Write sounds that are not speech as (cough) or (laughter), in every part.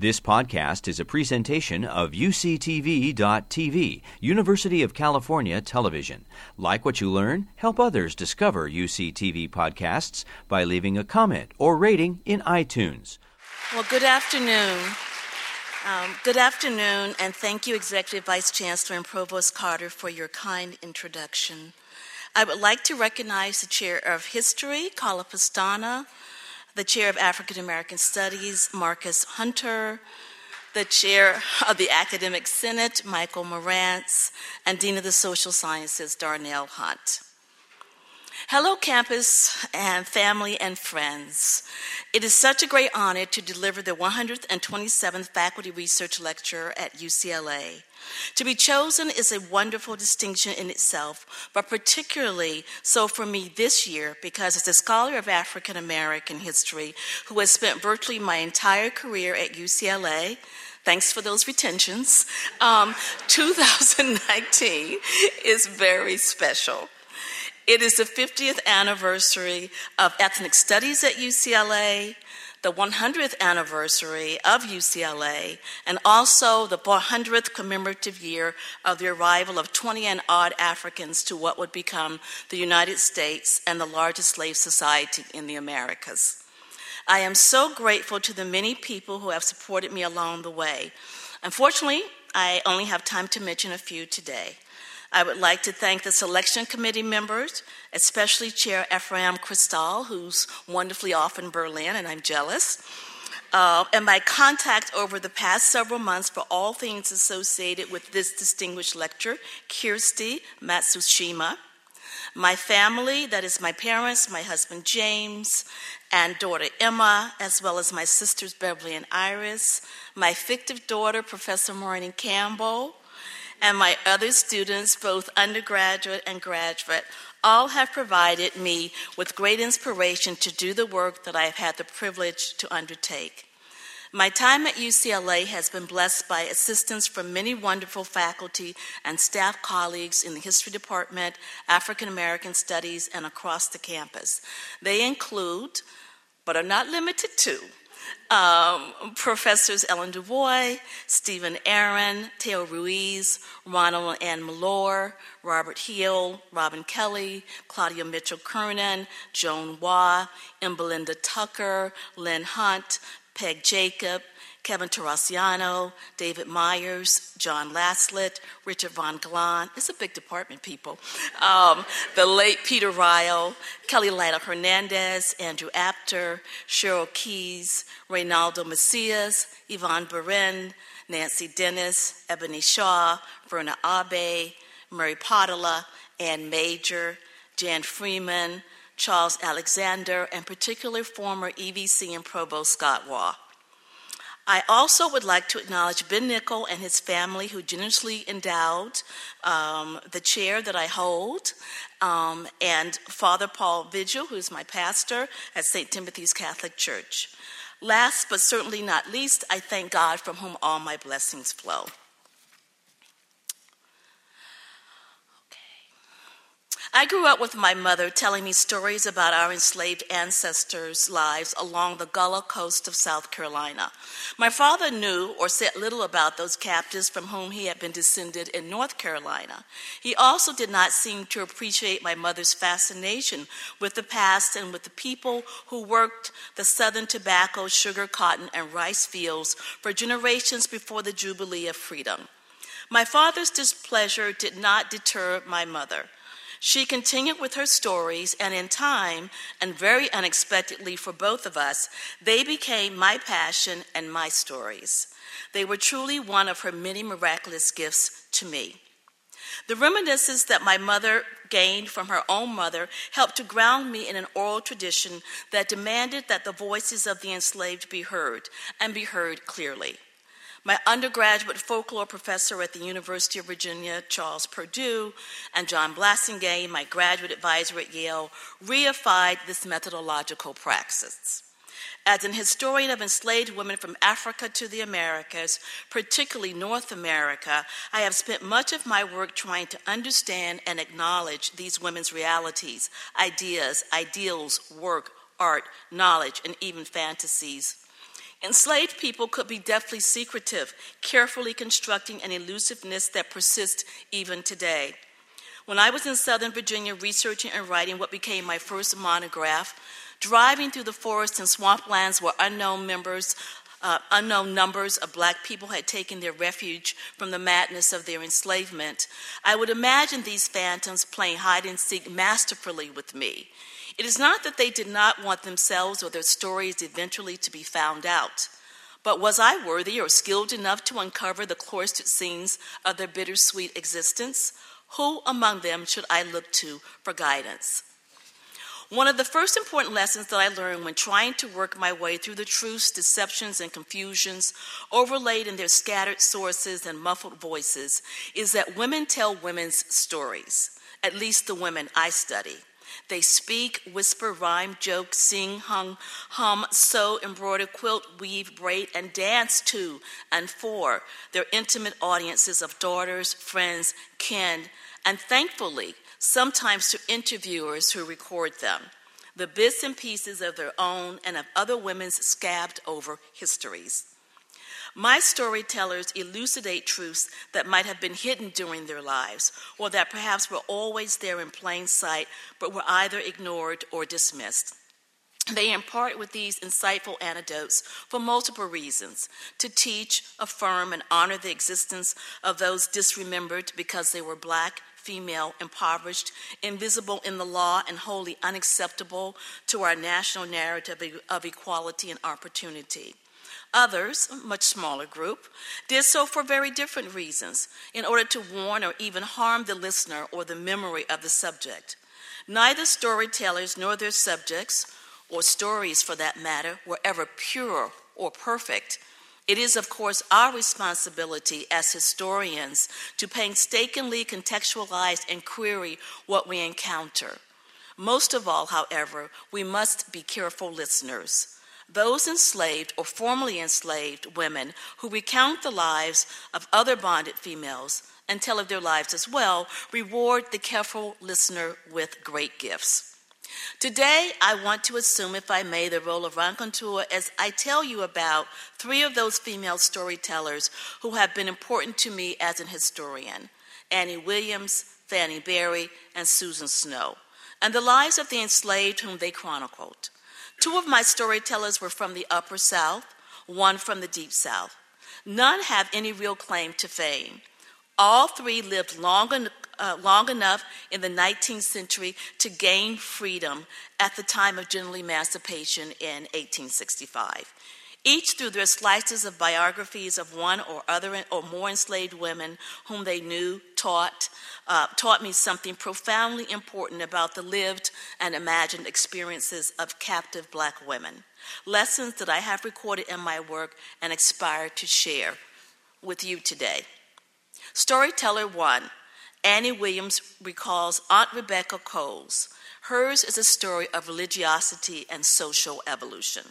This podcast is a presentation of UCTV.tv, University of California Television. Like what you learn, help others discover UCTV podcasts by leaving a comment or rating in iTunes. Well, good afternoon. Um, good afternoon, and thank you, Executive Vice Chancellor and Provost Carter, for your kind introduction. I would like to recognize the Chair of History, Carla Pestana, the Chair of African American Studies, Marcus Hunter, the Chair of the Academic Senate, Michael Meranze, and Dean of the Social Sciences, Darnell Hunt. Hello, campus and family and friends. It is such a great honor to deliver the 127th Faculty Research Lecture at UCLA. To be chosen is a wonderful distinction in itself, but particularly so for me this year because as a scholar of African American history who has spent virtually my entire career at UCLA, thanks for those retentions, um, (laughs) 2019 is very special. It is the 50th anniversary of ethnic studies at UCLA, the 100th anniversary of UCLA, and also the 400th commemorative year of the arrival of 20 and odd Africans to what would become the United States and the largest slave society in the Americas. I am so grateful to the many people who have supported me along the way. Unfortunately, I only have time to mention a few today. I would like to thank the selection committee members, especially Chair Efrain Kristal, who's wonderfully off in Berlin, and I'm jealous. Uh, and my contact over the past several months for all things associated with this distinguished lecture, Kirsty Matsushima. My family, that is my parents, my husband James, and daughter Emma, as well as my sisters Beverly and Iris, my fictive daughter, Professor Maureen Campbell, and my other students, both undergraduate and graduate, all have provided me with great inspiration to do the work that I have had the privilege to undertake. My time at UCLA has been blessed by assistance from many wonderful faculty and staff colleagues in the History Department, African American Studies, and across the campus. They include, but are not limited to, um, Professors Ellen DuBois, Stephen Aron, Teo Ruiz, Ronald Ann Malore, Robert Hill, Robin Kelley, Claudia Mitchell Kernan, Joan Waugh, Belinda Tucker, Lynn Hunt, Peg Jacob, Kevin Terraciano, David Myers, John Laslett, Richard Von Glahn. It's a big department, people. Um, the late Peter Reill, Kelly Lytle Hernandez, Andrew Apter, Cheryl Keyes, Reynaldo Macias, Yvonne Beren, Nancy Dennis, Ebony Shaw, Verna Abe, Murray Padilla, Ann Major, Jan Freeman, Charles Alexander, and particularly former EVC and Provost Scott Waugh. I also would like to acknowledge Ben Nickoll and his family who generously endowed um, the chair that I hold, um, and Father Paul Vigil, who's my pastor at St. Timothy's Catholic Church. Last but certainly not least, I thank God from whom all my blessings flow. I grew up with my mother telling me stories about our enslaved ancestors' lives along the Gullah coast of South Carolina. My father knew or said little about those captives from whom he had been descended in North Carolina. He also did not seem to appreciate my mother's fascination with the past and with the people who worked the southern tobacco, sugar, cotton, and rice fields for generations before the Jubilee of Freedom. My father's displeasure did not deter my mother. She continued with her stories, and in time, and very unexpectedly for both of us, they became my passion and my stories. They were truly one of her many miraculous gifts to me. The reminiscences that my mother gained from her own mother helped to ground me in an oral tradition that demanded that the voices of the enslaved be heard, and be heard clearly. My undergraduate folklore professor at the University of Virginia, Charles Perdue, and John Blassingame, my graduate advisor at Yale, reified this methodological praxis. As an historian of enslaved women from Africa to the Americas, particularly North America, I have spent much of my work trying to understand and acknowledge these women's realities, ideas, ideals, work, art, knowledge, and even fantasies. Enslaved people could be deftly secretive, carefully constructing an elusiveness that persists even today. When I was in Southern Virginia researching and writing what became my first monograph, driving through the forests and swamplands where unknown members uh, unknown numbers of black people had taken their refuge from the madness of their enslavement, I would imagine these phantoms playing hide and seek masterfully with me. It is not that they did not want themselves or their stories eventually to be found out, but was I worthy or skilled enough to uncover the cloistered scenes of their bittersweet existence? Who among them should I look to for guidance? One of the first important lessons that I learned when trying to work my way through the truths, deceptions, and confusions overlaid in their scattered sources and muffled voices is that women tell women's stories, at least the women I study. They speak, whisper, rhyme, joke, sing, hum, hum, sew, embroider, quilt, weave, braid, and dance to and for their intimate audiences of daughters, friends, kin, and thankfully, sometimes to interviewers who record them, the bits and pieces of their own and of other women's scabbed over histories. My storytellers elucidate truths that might have been hidden during their lives, or that perhaps were always there in plain sight, but were either ignored or dismissed. They impart with these insightful anecdotes for multiple reasons to teach, affirm, and honor the existence of those disremembered because they were black, female, impoverished, invisible in the law, and wholly unacceptable to our national narrative of equality and opportunity. Others, a much smaller group, did so for very different reasons, in order to warn or even harm the listener or the memory of the subject. Neither storytellers nor their subjects, or stories for that matter, were ever pure or perfect. It is, of course, our responsibility as historians to painstakingly contextualize and query what we encounter. Most of all, however, we must be careful listeners those enslaved or formerly enslaved women who recount the lives of other bonded females and tell of their lives as well reward the careful listener with great gifts. Today, I want to assume, if I may, the role of raconteur as I tell you about three of those female storytellers who have been important to me as an historian Annie Williams, Fannie Berry, and Susan Snow, and the lives of the enslaved whom they chronicled. Two of my storytellers were from the Upper South, one from the Deep South. None have any real claim to fame. All three lived long, uh, long enough in the 19th century to gain freedom at the time of general emancipation in 1865 each through their slices of biographies of one or other or more enslaved women whom they knew, taught, uh, taught me something profoundly important about the lived and imagined experiences of captive black women. Lessons that I have recorded in my work and aspire to share with you today. Storyteller one, Annie Williams recalls Aunt Rebecca Coles. Hers is a story of religiosity and social evolution.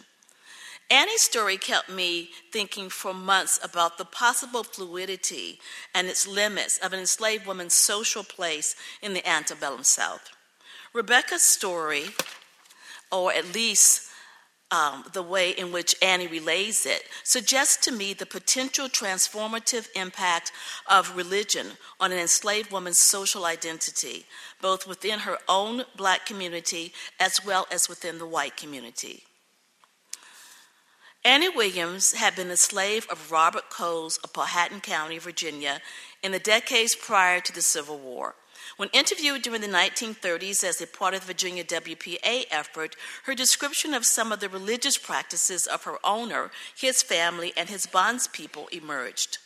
Annie's story kept me thinking for months about the possible fluidity and its limits of an enslaved woman's social place in the antebellum South. Rebecca's story, or at least um, the way in which Annie relays it, suggests to me the potential transformative impact of religion on an enslaved woman's social identity, both within her own black community as well as within the white community. Annie Williams had been the slave of Robert Coles of Powhatan County, Virginia, in the decades prior to the Civil War. When interviewed during the 1930s as a part of the Virginia WPA effort, her description of some of the religious practices of her owner, his family, and his bondspeople emerged.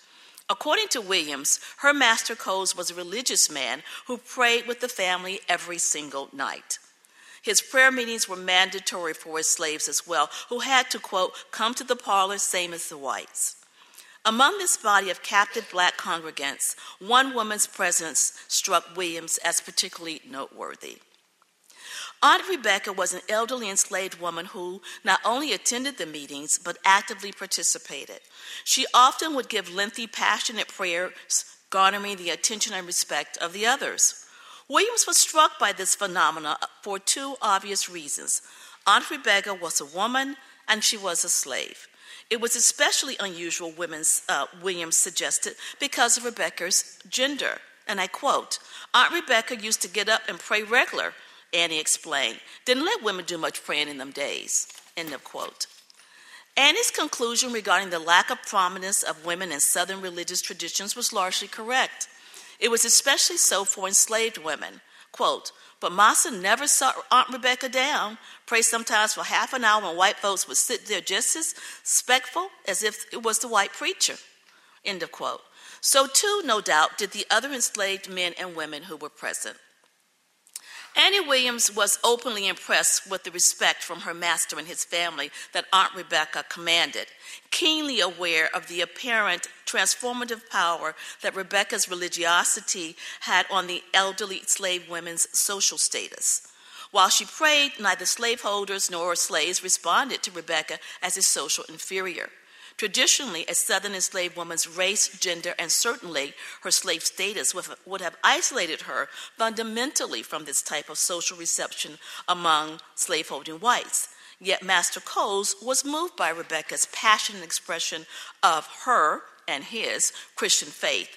According to Williams, her master Coles was a religious man who prayed with the family every single night. His prayer meetings were mandatory for his slaves as well, who had to, quote, come to the parlor same as the whites. Among this body of captive black congregants, one woman's presence struck Williams as particularly noteworthy. Aunt Rebecca was an elderly enslaved woman who not only attended the meetings, but actively participated. She often would give lengthy, passionate prayers, garnering the attention and respect of the others. Williams was struck by this phenomenon for two obvious reasons. Aunt Rebecca was a woman and she was a slave. It was especially unusual, women's, uh, Williams suggested, because of Rebecca's gender. And I quote Aunt Rebecca used to get up and pray regular, Annie explained. Didn't let women do much praying in them days. End of quote. Annie's conclusion regarding the lack of prominence of women in Southern religious traditions was largely correct. It was especially so for enslaved women. Quote, but Massa never saw Aunt Rebecca down, pray sometimes for half an hour and white folks would sit there just as spectful as if it was the white preacher. End of quote. So, too, no doubt, did the other enslaved men and women who were present. Annie Williams was openly impressed with the respect from her master and his family that Aunt Rebecca commanded, keenly aware of the apparent transformative power that Rebecca's religiosity had on the elderly slave women's social status. While she prayed, neither slaveholders nor slaves responded to Rebecca as a social inferior. Traditionally, a Southern enslaved woman's race, gender, and certainly her slave status would have isolated her fundamentally from this type of social reception among slaveholding whites. Yet Master Coles was moved by Rebecca's passionate expression of her and his Christian faith.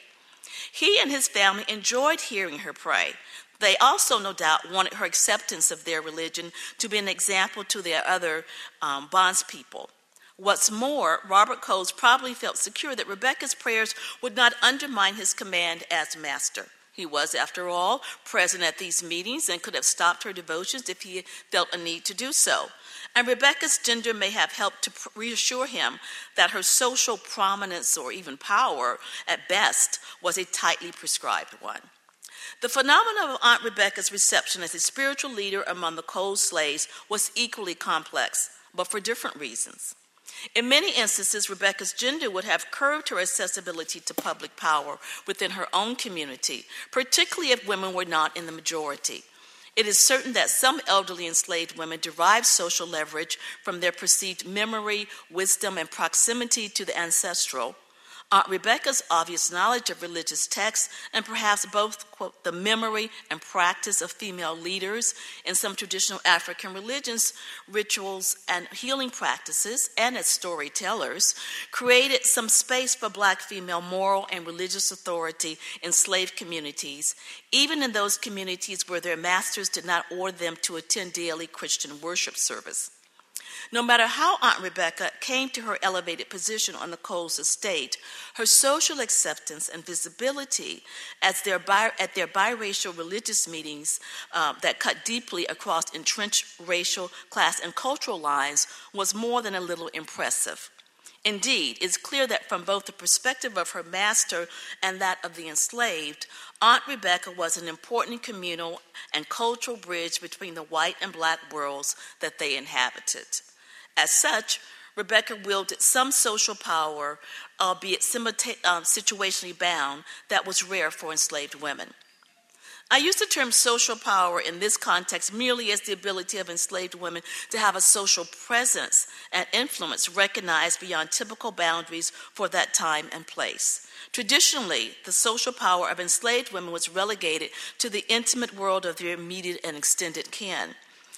He and his family enjoyed hearing her pray. They also, no doubt, wanted her acceptance of their religion to be an example to their other um, bondspeople. What's more, Robert Coles probably felt secure that Rebecca's prayers would not undermine his command as master. He was, after all, present at these meetings and could have stopped her devotions if he felt a need to do so. And Rebecca's gender may have helped to reassure him that her social prominence or even power, at best, was a tightly prescribed one. The phenomenon of Aunt Rebecca's reception as a spiritual leader among the Coles slaves was equally complex, but for different reasons. In many instances, Rebecca's gender would have curbed her accessibility to public power within her own community, particularly if women were not in the majority. It is certain that some elderly enslaved women derived social leverage from their perceived memory, wisdom, and proximity to the ancestral, Aunt Rebecca's obvious knowledge of religious texts, and perhaps both, quote, the memory and practice of female leaders in some traditional African religions, rituals, and healing practices, and as storytellers, created some space for black female moral and religious authority in slave communities, even in those communities where their masters did not order them to attend daily Christian worship service. No matter how Aunt Rebecca came to her elevated position on the Coles estate, her social acceptance and visibility at their bi- at their biracial religious meetings uh, that cut deeply across entrenched racial, class, and cultural lines was more than a little impressive. Indeed, it's clear that from both the perspective of her master and that of the enslaved, Aunt Rebecca was an important communal and cultural bridge between the white and black worlds that they inhabited. As such, Rebecca wielded some social power, albeit um, situationally bound, that was rare for enslaved women. I use the term social power in this context merely as the ability of enslaved women to have a social presence and influence recognized beyond typical boundaries for that time and place. Traditionally, the social power of enslaved women was relegated to the intimate world of their immediate and extended kin.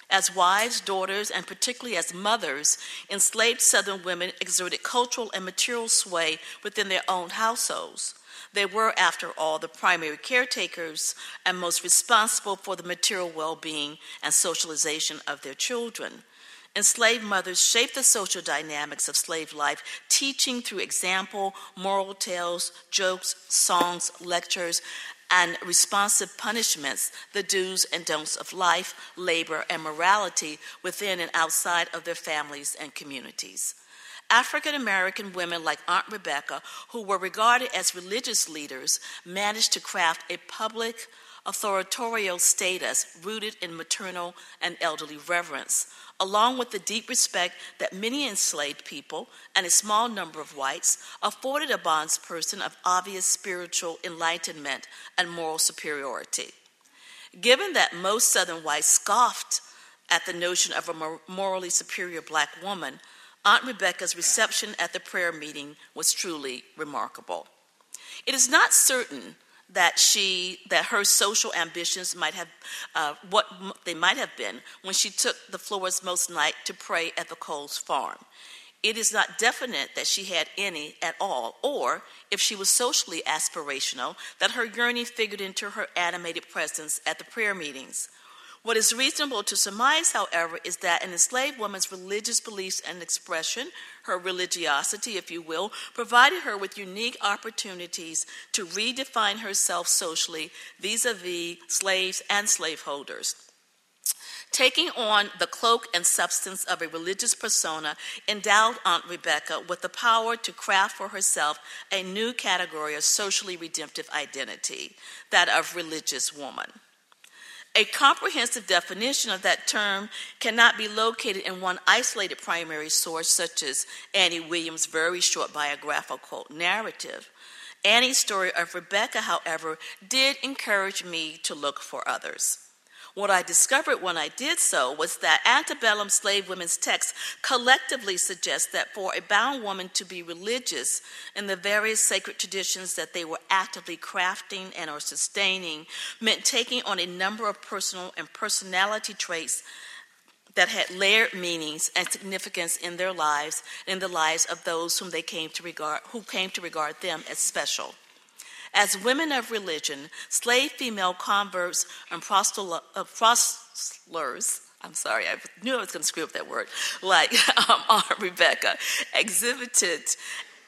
As wives, daughters, and particularly as mothers, enslaved Southern women exerted cultural and material sway within their own households. They were, after all, the primary caretakers and most responsible for the material well being and socialization of their children. Enslaved mothers shaped the social dynamics of slave life, teaching through example, moral tales, jokes, songs, lectures, and responsive punishments the do's and don'ts of life, labor, and morality within and outside of their families and communities. African American women like Aunt Rebecca, who were regarded as religious leaders, managed to craft a public authorial status rooted in maternal and elderly reverence, along with the deep respect that many enslaved people and a small number of whites afforded a bondsperson of obvious spiritual enlightenment and moral superiority. Given that most Southern whites scoffed at the notion of a morally superior black woman, Aunt Rebecca's reception at the prayer meeting was truly remarkable. It is not certain that she that her social ambitions might have uh, what they might have been when she took the floor most night to pray at the Coles farm. It is not definite that she had any at all, or if she was socially aspirational, that her yearning figured into her animated presence at the prayer meetings. What is reasonable to surmise, however, is that an enslaved woman's religious beliefs and expression, her religiosity, if you will, provided her with unique opportunities to redefine herself socially vis a vis slaves and slaveholders. Taking on the cloak and substance of a religious persona endowed Aunt Rebecca with the power to craft for herself a new category of socially redemptive identity, that of religious woman. A comprehensive definition of that term cannot be located in one isolated primary source, such as Annie Williams' very short biographical narrative. Annie's story of Rebecca, however, did encourage me to look for others. What I discovered when I did so was that antebellum slave women's texts collectively suggest that for a bound woman to be religious in the various sacred traditions that they were actively crafting and or sustaining meant taking on a number of personal and personality traits that had layered meanings and significance in their lives and in the lives of those whom they came to regard who came to regard them as special. As women of religion, slave female converts and prostlers, I'm sorry, I knew I was going to screw up that word, like (laughs) um, (laughs) Aunt Rebecca, exhibited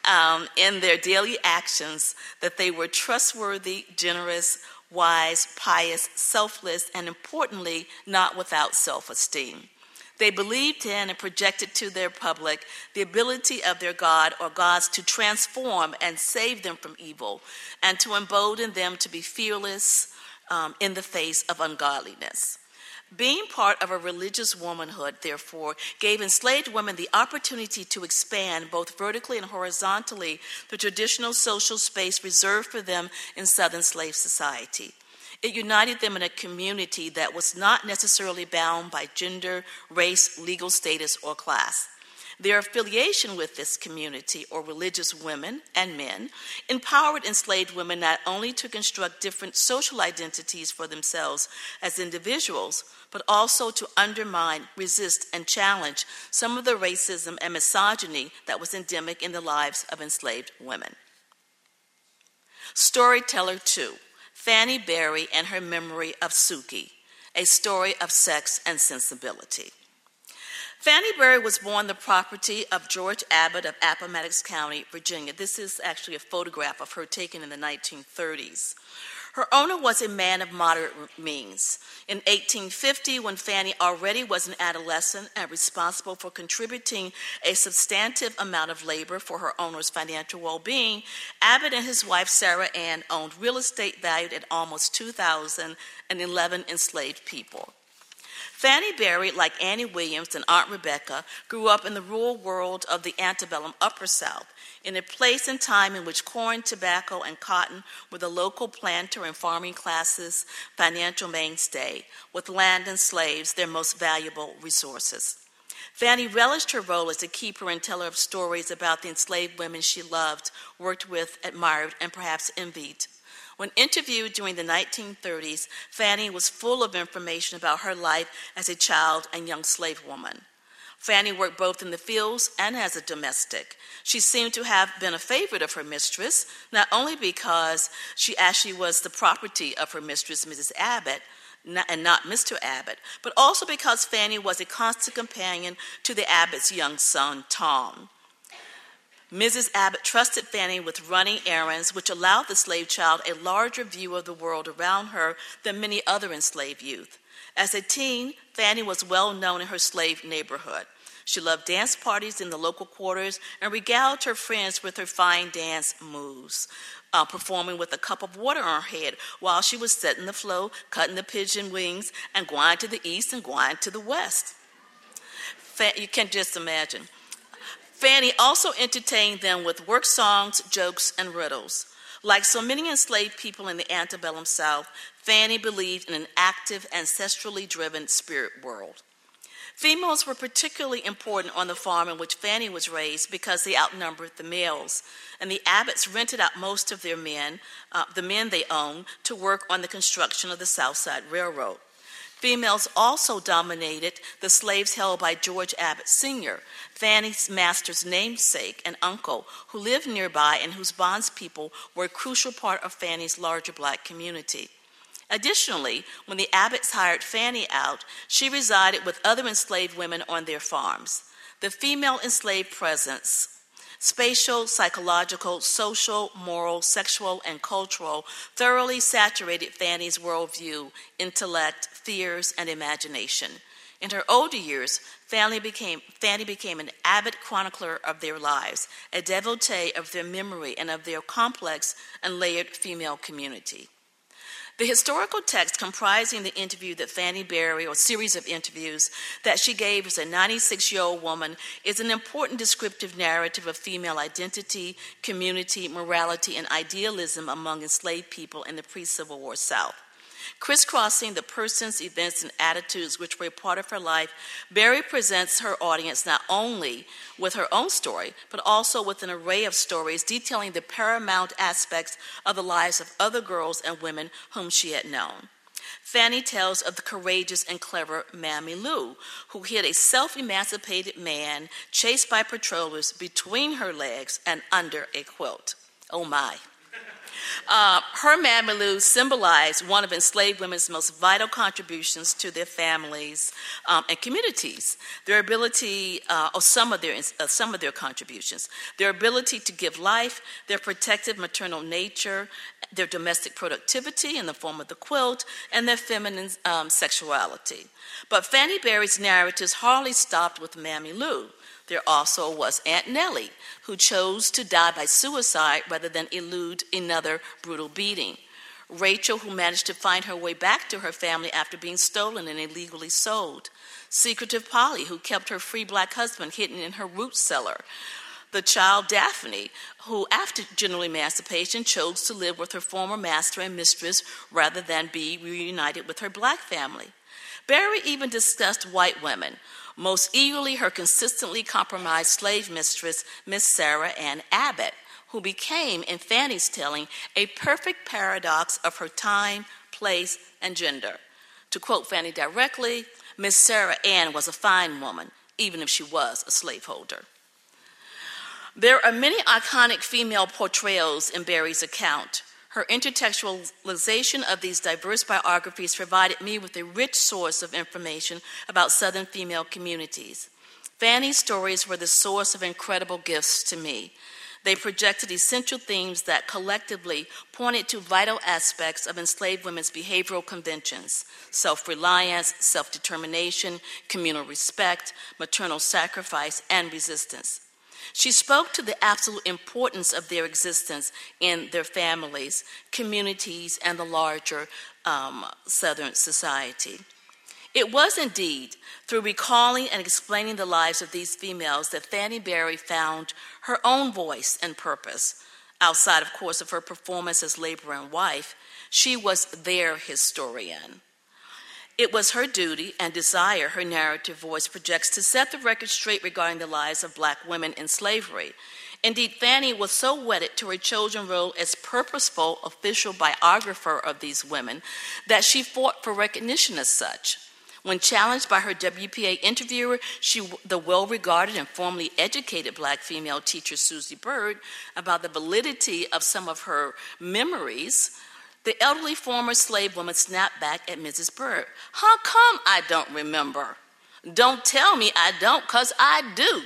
um, in their daily actions that they were trustworthy, generous, wise, pious, selfless, and importantly, not without self esteem. They believed in and projected to their public the ability of their God or gods to transform and save them from evil and to embolden them to be fearless um, in the face of ungodliness. Being part of a religious womanhood, therefore, gave enslaved women the opportunity to expand both vertically and horizontally the traditional social space reserved for them in Southern slave society. It united them in a community that was not necessarily bound by gender, race, legal status, or class. Their affiliation with this community, or religious women and men, empowered enslaved women not only to construct different social identities for themselves as individuals, but also to undermine, resist, and challenge some of the racism and misogyny that was endemic in the lives of enslaved women. Storyteller 2 Fanny Berry and Her Memory of Sukey, a story of sex and sensibility. Fanny Berry was born the property of George Abbott of Appomattox County, Virginia. This is actually a photograph of her taken in the 1930s. Her owner was a man of moderate means. In 1850, when Fanny already was an adolescent and responsible for contributing a substantive amount of labor for her owner's financial well being, Abbott and his wife Sarah Ann owned real estate valued at almost 2,011 enslaved people. Fanny Berry, like Annie Williams and Aunt Rebecca, grew up in the rural world of the antebellum Upper South, in a place and time in which corn, tobacco, and cotton were the local planter and farming classes' financial mainstay, with land and slaves their most valuable resources. Fanny relished her role as a keeper and teller of stories about the enslaved women she loved, worked with, admired, and perhaps envied. When interviewed during the 1930s, Fanny was full of information about her life as a child and young slave woman. Fanny worked both in the fields and as a domestic. She seemed to have been a favorite of her mistress, not only because she actually was the property of her mistress, Mrs. Abbott, and not Mr. Abbott, but also because Fanny was a constant companion to the Abbott's young son, Tom. Mrs. Abbott trusted Fanny with running errands, which allowed the slave child a larger view of the world around her than many other enslaved youth. As a teen, Fanny was well known in her slave neighborhood. She loved dance parties in the local quarters and regaled her friends with her fine dance moves, uh, performing with a cup of water on her head while she was setting the flow, cutting the pigeon wings, and going to the east and going to the west. you can just imagine. Fanny also entertained them with work songs, jokes, and riddles. Like so many enslaved people in the antebellum South, Fanny believed in an active, ancestrally driven spirit world. Females were particularly important on the farm in which Fanny was raised because they outnumbered the males, and the Abbotts rented out most of their men, uh, the men they owned, to work on the construction of the South Side Railroad. Females also dominated the slaves held by George Abbott Sr., Fanny's master's namesake and uncle, who lived nearby and whose bondspeople were a crucial part of Fanny's larger black community. Additionally, when the Abbotts hired Fanny out, she resided with other enslaved women on their farms. The female enslaved presence spatial, psychological, social, moral, sexual, and cultural, thoroughly saturated Fanny's worldview, intellect, fears, and imagination. In her older years, Fanny became, Fanny became an avid chronicler of their lives, a devotee of their memory and of their complex and layered female community. The historical text comprising the interview that Fannie Berry, or series of interviews that she gave as a 96 year old woman, is an important descriptive narrative of female identity, community, morality, and idealism among enslaved people in the pre Civil War South. Crisscrossing the persons, events, and attitudes which were a part of her life, Berry presents her audience not only with her own story, but also with an array of stories detailing the paramount aspects of the lives of other girls and women whom she had known. Fanny tells of the courageous and clever Mammy Lou, who hid a self emancipated man chased by patrollers between her legs and under a quilt. Oh my. Uh, her Lou symbolized one of enslaved women's most vital contributions to their families um, and communities. Their ability, uh, or some of their uh, some of their contributions, their ability to give life, their protective maternal nature, their domestic productivity in the form of the quilt, and their feminine um, sexuality. But Fanny Berry's narratives hardly stopped with Mammy Lou. There also was Aunt Nellie, who chose to die by suicide rather than elude another brutal beating. Rachel, who managed to find her way back to her family after being stolen and illegally sold. Secretive Polly, who kept her free black husband hidden in her root cellar. The child Daphne, who after general emancipation chose to live with her former master and mistress rather than be reunited with her black family. Berry even discussed white women most eagerly her consistently compromised slave mistress, Miss Sarah Ann Abbott, who became, in Fanny's telling, a perfect paradox of her time, place, and gender. To quote Fanny directly, Miss Sarah Ann was a fine woman, even if she was a slaveholder. There are many iconic female portrayals in Berry's account, her intertextualization of these diverse biographies provided me with a rich source of information about Southern female communities. Fanny's stories were the source of incredible gifts to me. They projected essential themes that collectively pointed to vital aspects of enslaved women's behavioral conventions self reliance, self determination, communal respect, maternal sacrifice, and resistance. She spoke to the absolute importance of their existence in their families, communities, and the larger um, Southern society. It was indeed through recalling and explaining the lives of these females that Fanny Berry found her own voice and purpose. Outside, of course, of her performance as labor and wife, she was their historian. It was her duty and desire her narrative voice projects to set the record straight regarding the lives of black women in slavery. Indeed, Fanny was so wedded to her chosen role as purposeful official biographer of these women that she fought for recognition as such. When challenged by her WPA interviewer, she, the well regarded and formally educated black female teacher Susie Byrd, about the validity of some of her memories, the elderly former slave woman snapped back at Mrs. Byrd. How come I don't remember? Don't tell me I don't, because I do.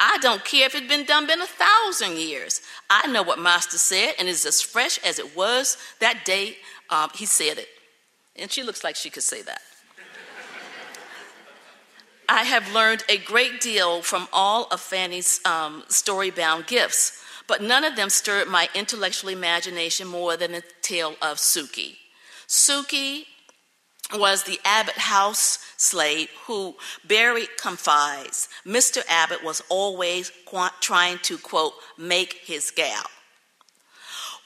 I don't care if it's been done been a thousand years. I know what Master said, and it's as fresh as it was that day um, he said it. And she looks like she could say that. I have learned a great deal from all of Fanny's um, story bound gifts but none of them stirred my intellectual imagination more than the tale of Suki. Suki was the Abbott house slave who Berry confides. Mr. Abbott was always trying to, quote, make his gal.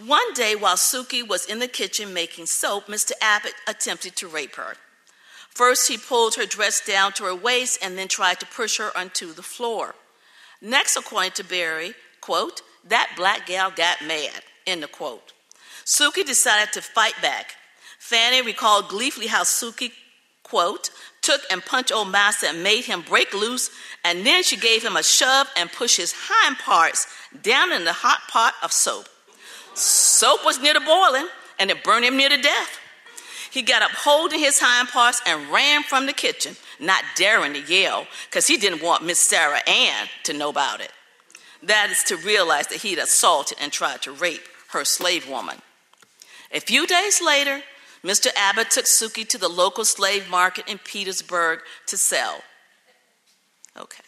One day, while Suki was in the kitchen making soap, Mr. Abbott attempted to rape her. First, he pulled her dress down to her waist and then tried to push her onto the floor. Next, according to Berry, quote, that black gal got mad, end of quote. Suki decided to fight back. Fanny recalled gleefully how Suki quote, took and punched old master and made him break loose, and then she gave him a shove and pushed his hind parts down in the hot pot of soap. Soap was near to boiling, and it burned him near to death. He got up holding his hind parts and ran from the kitchen, not daring to yell, because he didn't want Miss Sarah Ann to know about it. That is to realize that he'd assaulted and tried to rape her slave woman. A few days later, Mr. Abbott took Suki to the local slave market in Petersburg to sell. Okay,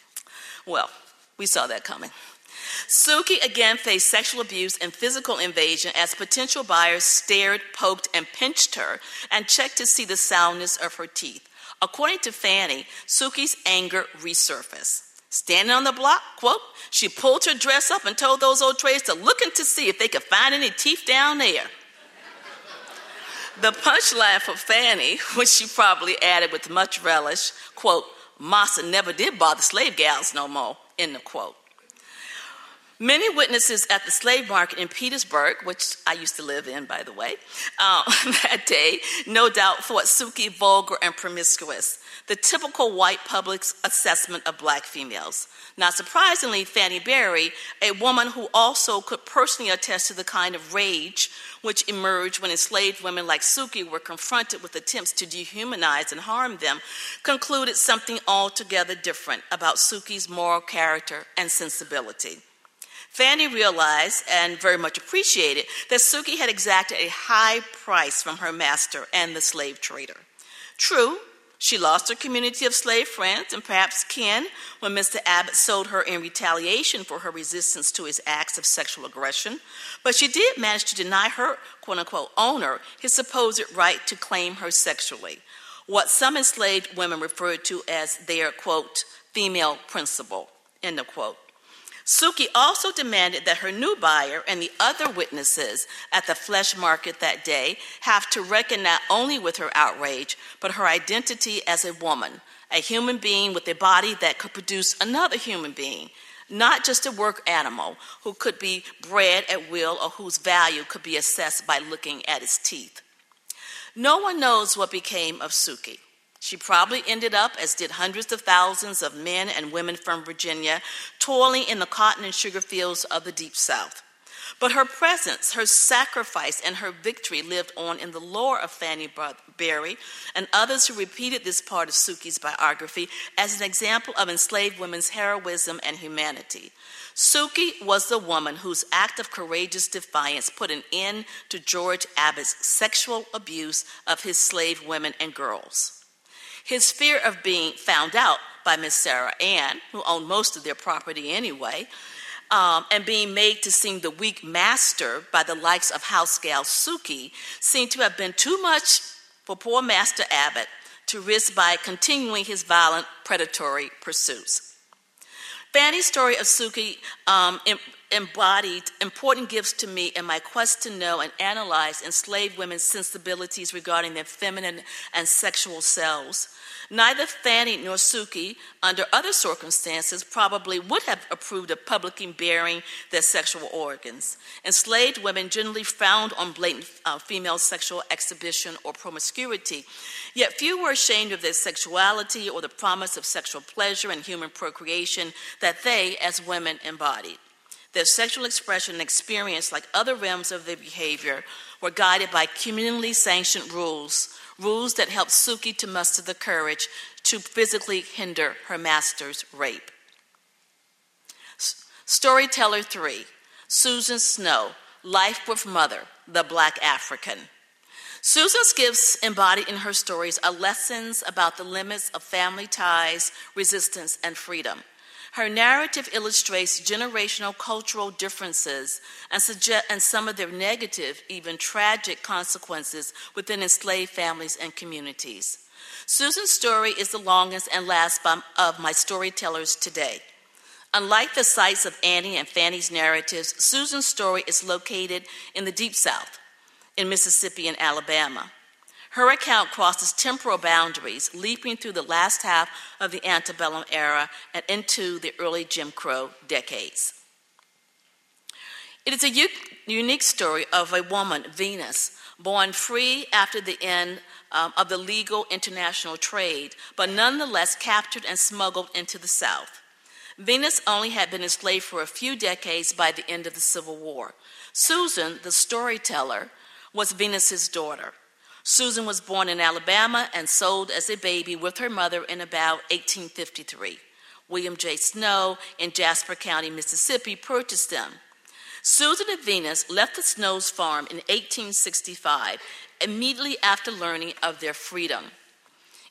well, we saw that coming. Suki again faced sexual abuse and physical invasion as potential buyers stared, poked, and pinched her and checked to see the soundness of her teeth. According to Fanny, Suki's anger resurfaced. Standing on the block, quote, she pulled her dress up and told those old trades to look in to see if they could find any teeth down there. The punchline for Fanny, which she probably added with much relish, quote, Massa never did bother slave gals no more, end of quote. Many witnesses at the slave market in Petersburg, which I used to live in, by the way, uh, (laughs) that day, no doubt thought Suki vulgar and promiscuous, the typical white public's assessment of black females. Not surprisingly, Fanny Berry, a woman who also could personally attest to the kind of rage which emerged when enslaved women like Suki were confronted with attempts to dehumanize and harm them, concluded something altogether different about Suki's moral character and sensibility. Fanny realized and very much appreciated that Suki had exacted a high price from her master and the slave trader. True, she lost her community of slave friends and perhaps kin when Mr. Abbott sold her in retaliation for her resistance to his acts of sexual aggression, but she did manage to deny her quote unquote owner his supposed right to claim her sexually, what some enslaved women referred to as their quote female principle, end of quote. Suki also demanded that her new buyer and the other witnesses at the flesh market that day have to reckon not only with her outrage, but her identity as a woman, a human being with a body that could produce another human being, not just a work animal who could be bred at will or whose value could be assessed by looking at its teeth. No one knows what became of Suki. She probably ended up, as did hundreds of thousands of men and women from Virginia, toiling in the cotton and sugar fields of the Deep South. But her presence, her sacrifice, and her victory lived on in the lore of Fanny Berry and others who repeated this part of Suki's biography as an example of enslaved women's heroism and humanity. Suki was the woman whose act of courageous defiance put an end to George Abbott's sexual abuse of his slave women and girls. His fear of being found out by Miss Sarah Ann, who owned most of their property anyway, um, and being made to seem the weak master by the likes of house gal Suki seemed to have been too much for poor Master Abbott to risk by continuing his violent predatory pursuits. Fanny's story of Suki um, embodied important gifts to me in my quest to know and analyze enslaved women's sensibilities regarding their feminine and sexual selves. Neither Fanny nor Suki, under other circumstances, probably would have approved of publicly bearing their sexual organs. Enslaved women generally frowned on blatant uh, female sexual exhibition or promiscuity, yet few were ashamed of their sexuality or the promise of sexual pleasure and human procreation that they, as women, embodied. Their sexual expression and experience, like other realms of their behavior, were guided by communally sanctioned rules, rules that helped Suki to muster the courage to physically hinder her master's rape. Storyteller 3 Susan Snow, Life with Mother, the Black African. Susan's gifts embodied in her stories are lessons about the limits of family ties, resistance, and freedom. Her narrative illustrates generational cultural differences and, suggest, and some of their negative, even tragic consequences within enslaved families and communities. Susan's story is the longest and last of my storytellers today. Unlike the sites of Annie and Fanny's narratives, Susan's story is located in the Deep South, in Mississippi and Alabama. Her account crosses temporal boundaries, leaping through the last half of the antebellum era and into the early Jim Crow decades. It is a u- unique story of a woman, Venus, born free after the end um, of the legal international trade, but nonetheless captured and smuggled into the South. Venus only had been enslaved for a few decades by the end of the Civil War. Susan, the storyteller, was Venus's daughter. Susan was born in Alabama and sold as a baby with her mother in about 1853. William J. Snow in Jasper County, Mississippi, purchased them. Susan and Venus left the Snows farm in 1865, immediately after learning of their freedom.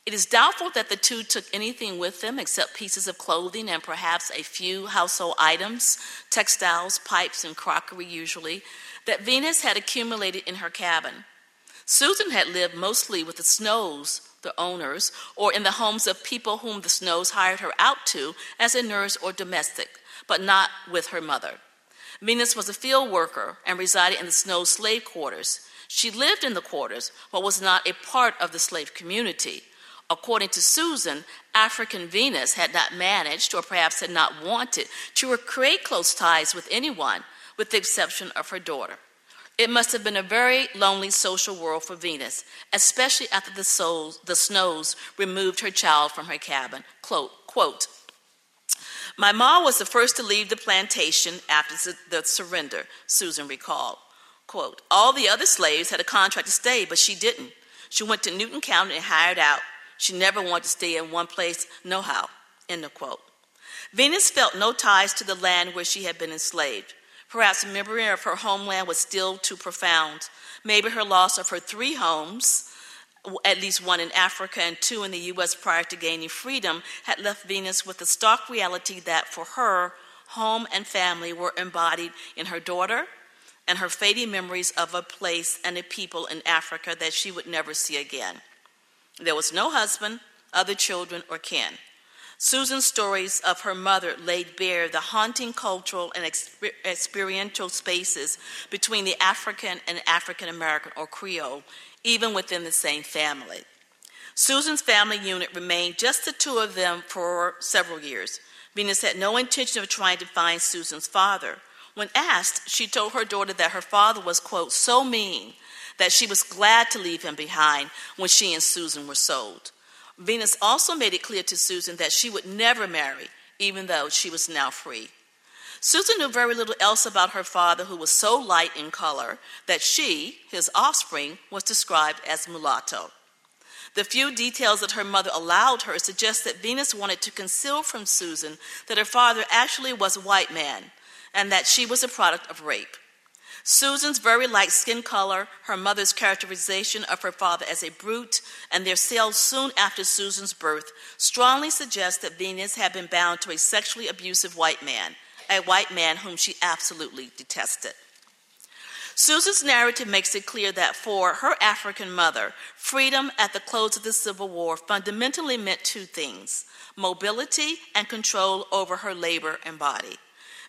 It is doubtful that the two took anything with them except pieces of clothing and perhaps a few household items, textiles, pipes, and crockery, usually, that Venus had accumulated in her cabin. Susan had lived mostly with the Snows, the owners, or in the homes of people whom the Snows hired her out to as a nurse or domestic, but not with her mother. Venus was a field worker and resided in the Snows slave quarters. She lived in the quarters, but was not a part of the slave community. According to Susan, African Venus had not managed, or perhaps had not wanted, to create close ties with anyone, with the exception of her daughter. It must have been a very lonely social world for Venus, especially after the, souls, the snows removed her child from her cabin. Quote, quote, My ma was the first to leave the plantation after the surrender, Susan recalled. Quote, All the other slaves had a contract to stay, but she didn't. She went to Newton County and hired out. She never wanted to stay in one place, no how. End of quote. Venus felt no ties to the land where she had been enslaved. Perhaps the memory of her homeland was still too profound. Maybe her loss of her three homes, at least one in Africa and two in the U.S. prior to gaining freedom, had left Venus with the stark reality that for her, home and family were embodied in her daughter and her fading memories of a place and a people in Africa that she would never see again. There was no husband, other children, or kin. Susan's stories of her mother laid bare the haunting cultural and exper- experiential spaces between the African and African American or Creole, even within the same family. Susan's family unit remained just the two of them for several years. Venus had no intention of trying to find Susan's father. When asked, she told her daughter that her father was, quote, so mean that she was glad to leave him behind when she and Susan were sold. Venus also made it clear to Susan that she would never marry, even though she was now free. Susan knew very little else about her father, who was so light in color that she, his offspring, was described as mulatto. The few details that her mother allowed her suggest that Venus wanted to conceal from Susan that her father actually was a white man and that she was a product of rape. Susan's very light skin color, her mother's characterization of her father as a brute, and their sales soon after Susan's birth strongly suggest that Venus had been bound to a sexually abusive white man, a white man whom she absolutely detested. Susan's narrative makes it clear that for her African mother, freedom at the close of the Civil War fundamentally meant two things mobility and control over her labor and body.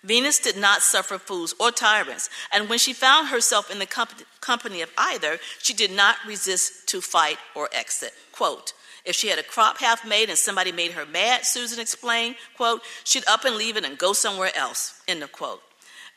Venus did not suffer fools or tyrants, and when she found herself in the company of either, she did not resist to fight or exit. Quote, if she had a crop half made and somebody made her mad, Susan explained, quote, she'd up and leave it and go somewhere else, end of quote.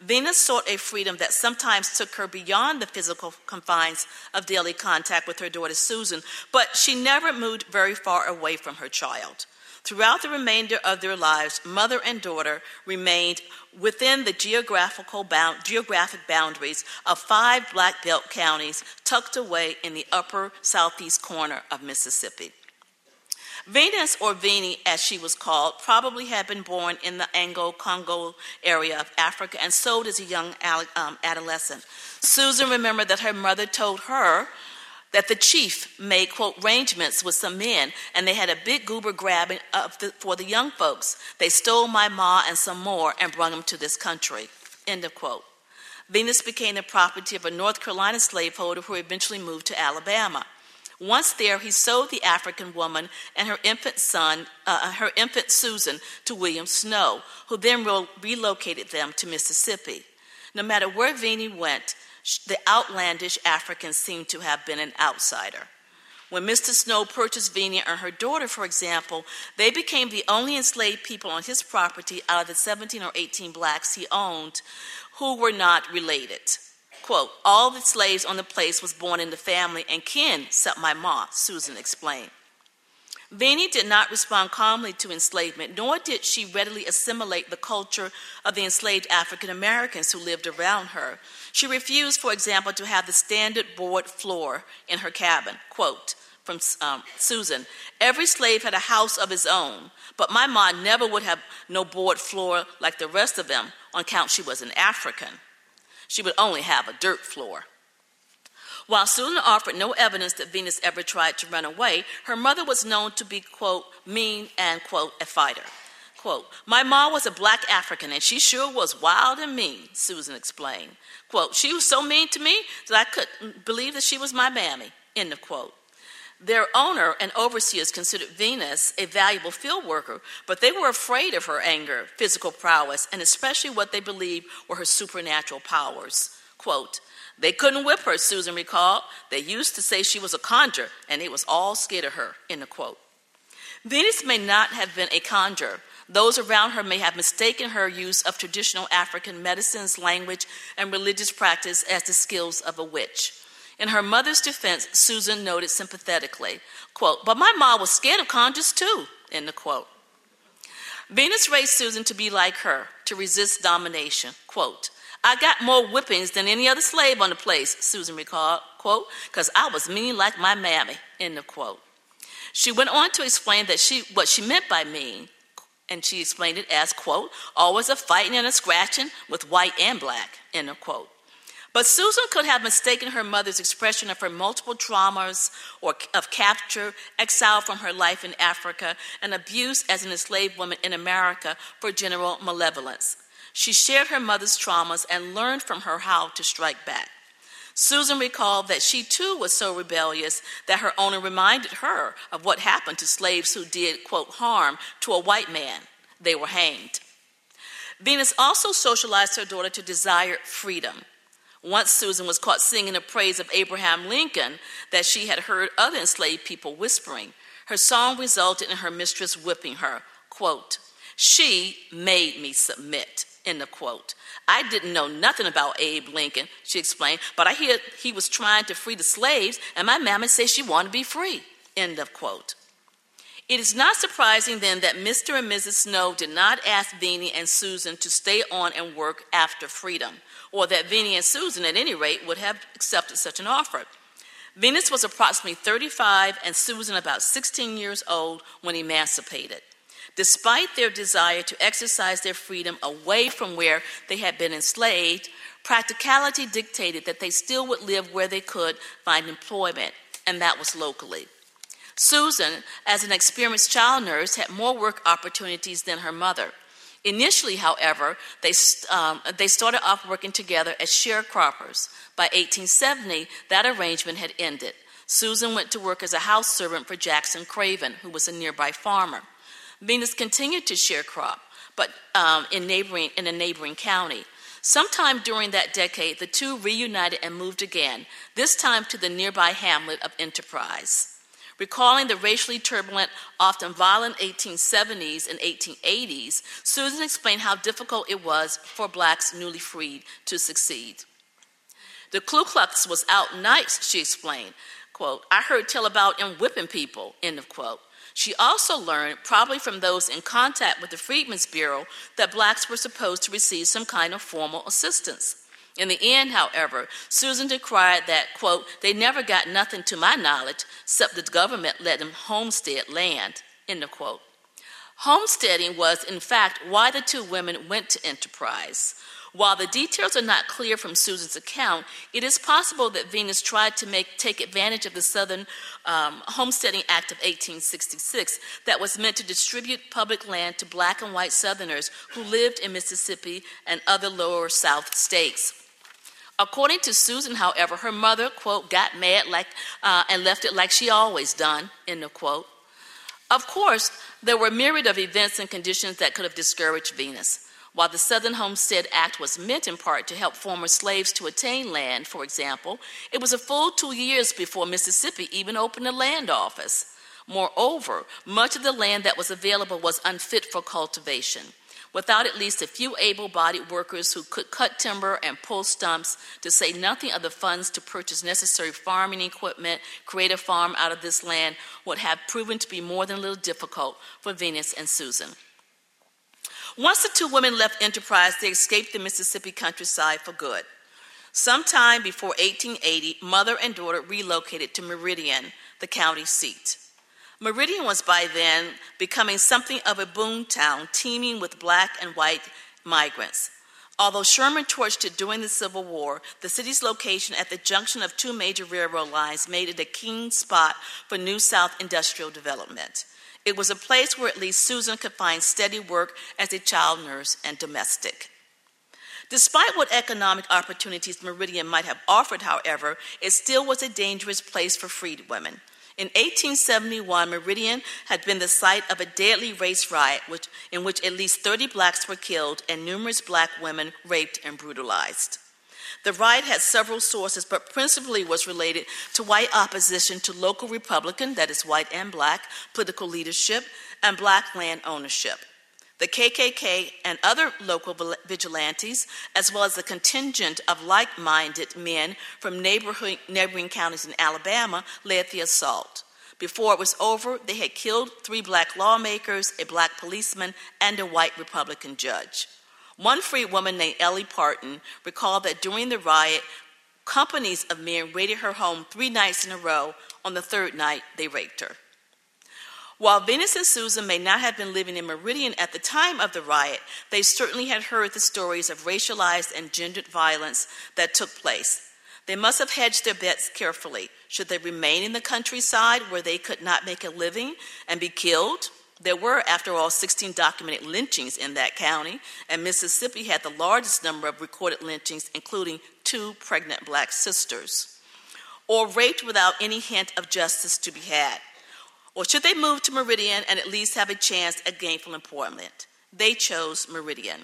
Venus sought a freedom that sometimes took her beyond the physical confines of daily contact with her daughter Susan, but she never moved very far away from her child. Throughout the remainder of their lives, mother and daughter remained within the geographical bound, geographic boundaries of five Black Belt counties tucked away in the upper southeast corner of Mississippi. Venus, or Vini as she was called, probably had been born in the Angola Congo area of Africa and sold as a young um, adolescent. Susan remembered that her mother told her that the chief made, quote, arrangements with some men, and they had a big goober grabbing the, for the young folks. They stole my ma and some more and brought them to this country, end of quote. Venus became the property of a North Carolina slaveholder who eventually moved to Alabama. Once there, he sold the African woman and her infant son, uh, her infant Susan, to William Snow, who then relocated them to Mississippi. No matter where Vini went, the outlandish African seemed to have been an outsider. When Mr. Snow purchased Venia and her daughter, for example, they became the only enslaved people on his property out of the 17 or 18 blacks he owned who were not related. quote, all the slaves on the place was born in the family and kin except my ma, Susan explained. Venie did not respond calmly to enslavement, nor did she readily assimilate the culture of the enslaved African Americans who lived around her. She refused, for example, to have the standard board floor in her cabin. Quote from um, Susan Every slave had a house of his own, but my ma never would have no board floor like the rest of them on account she was an African. She would only have a dirt floor. While Susan offered no evidence that Venus ever tried to run away, her mother was known to be, quote, mean and, quote, a fighter. Quote, my mom was a black African and she sure was wild and mean, Susan explained. Quote, she was so mean to me that I couldn't believe that she was my mammy, end of quote. Their owner and overseers considered Venus a valuable field worker, but they were afraid of her anger, physical prowess, and especially what they believed were her supernatural powers. Quote, they couldn't whip her, Susan recalled. They used to say she was a conjurer, and they was all scared of her, end of quote. Venus may not have been a conjure. Those around her may have mistaken her use of traditional African medicines, language, and religious practice as the skills of a witch. In her mother's defense, Susan noted sympathetically, quote, but my mom was scared of conjures too, in the quote. Venus raised Susan to be like her, to resist domination. Quote, I got more whippings than any other slave on the place, Susan recalled, quote, because I was mean like my mammy, end of quote. She went on to explain that she what she meant by mean, and she explained it as, quote, always a fighting and a scratching with white and black, end of quote. But Susan could have mistaken her mother's expression of her multiple traumas or of capture, exile from her life in Africa, and abuse as an enslaved woman in America for general malevolence. She shared her mother's traumas and learned from her how to strike back. Susan recalled that she too was so rebellious that her owner reminded her of what happened to slaves who did, quote, harm to a white man. They were hanged. Venus also socialized her daughter to desire freedom. Once Susan was caught singing a praise of Abraham Lincoln that she had heard other enslaved people whispering. Her song resulted in her mistress whipping her. Quote, She made me submit. End of quote. I didn't know nothing about Abe Lincoln, she explained, but I hear he was trying to free the slaves, and my mammy says she wanted to be free. End of quote. It is not surprising then that Mr. and Mrs. Snow did not ask Vinnie and Susan to stay on and work after freedom, or that Vinnie and Susan, at any rate, would have accepted such an offer. Venus was approximately 35 and Susan about 16 years old when emancipated. Despite their desire to exercise their freedom away from where they had been enslaved, practicality dictated that they still would live where they could find employment, and that was locally. Susan, as an experienced child nurse, had more work opportunities than her mother. Initially, however, they, um, they started off working together as sharecroppers. By 1870, that arrangement had ended. Susan went to work as a house servant for Jackson Craven, who was a nearby farmer. Venus continued to sharecrop, but um, in, neighboring, in a neighboring county. Sometime during that decade, the two reunited and moved again, this time to the nearby hamlet of Enterprise. Recalling the racially turbulent, often violent 1870s and 1880s, Susan explained how difficult it was for blacks newly freed to succeed. The Ku Klux was out nights, she explained. Quote, I heard tell about him whipping people, end of quote. She also learned, probably from those in contact with the Freedmen's Bureau, that blacks were supposed to receive some kind of formal assistance. In the end, however, Susan decried that, quote, they never got nothing to my knowledge except the government let them homestead land, end of quote. Homesteading was, in fact, why the two women went to Enterprise. While the details are not clear from Susan's account, it is possible that Venus tried to make, take advantage of the Southern um, Homesteading Act of 1866 that was meant to distribute public land to black and white Southerners who lived in Mississippi and other lower South states. According to Susan, however, her mother, quote, got mad like, uh, and left it like she always done, end of quote. Of course, there were a myriad of events and conditions that could have discouraged Venus. While the Southern Homestead Act was meant in part to help former slaves to attain land, for example, it was a full two years before Mississippi even opened a land office. Moreover, much of the land that was available was unfit for cultivation. Without at least a few able bodied workers who could cut timber and pull stumps, to say nothing of the funds to purchase necessary farming equipment, create a farm out of this land would have proven to be more than a little difficult for Venus and Susan. Once the two women left Enterprise, they escaped the Mississippi countryside for good. Sometime before 1880, mother and daughter relocated to Meridian, the county seat. Meridian was by then becoming something of a boom town, teeming with black and white migrants. Although Sherman torched it during the Civil War, the city's location at the junction of two major railroad lines made it a keen spot for New South industrial development. It was a place where at least Susan could find steady work as a child nurse and domestic. Despite what economic opportunities Meridian might have offered, however, it still was a dangerous place for freed women. In 1871, Meridian had been the site of a deadly race riot which, in which at least 30 blacks were killed and numerous black women raped and brutalized. The riot had several sources, but principally was related to white opposition to local Republican, that is, white and black, political leadership and black land ownership. The KKK and other local vigilantes, as well as a contingent of like minded men from neighboring counties in Alabama, led the assault. Before it was over, they had killed three black lawmakers, a black policeman, and a white Republican judge. One free woman named Ellie Parton recalled that during the riot, companies of men raided her home three nights in a row. On the third night, they raped her. While Venus and Susan may not have been living in Meridian at the time of the riot, they certainly had heard the stories of racialized and gendered violence that took place. They must have hedged their bets carefully. Should they remain in the countryside where they could not make a living and be killed? There were, after all, 16 documented lynchings in that county, and Mississippi had the largest number of recorded lynchings, including two pregnant black sisters. Or raped without any hint of justice to be had. Or should they move to Meridian and at least have a chance at gainful employment? They chose Meridian.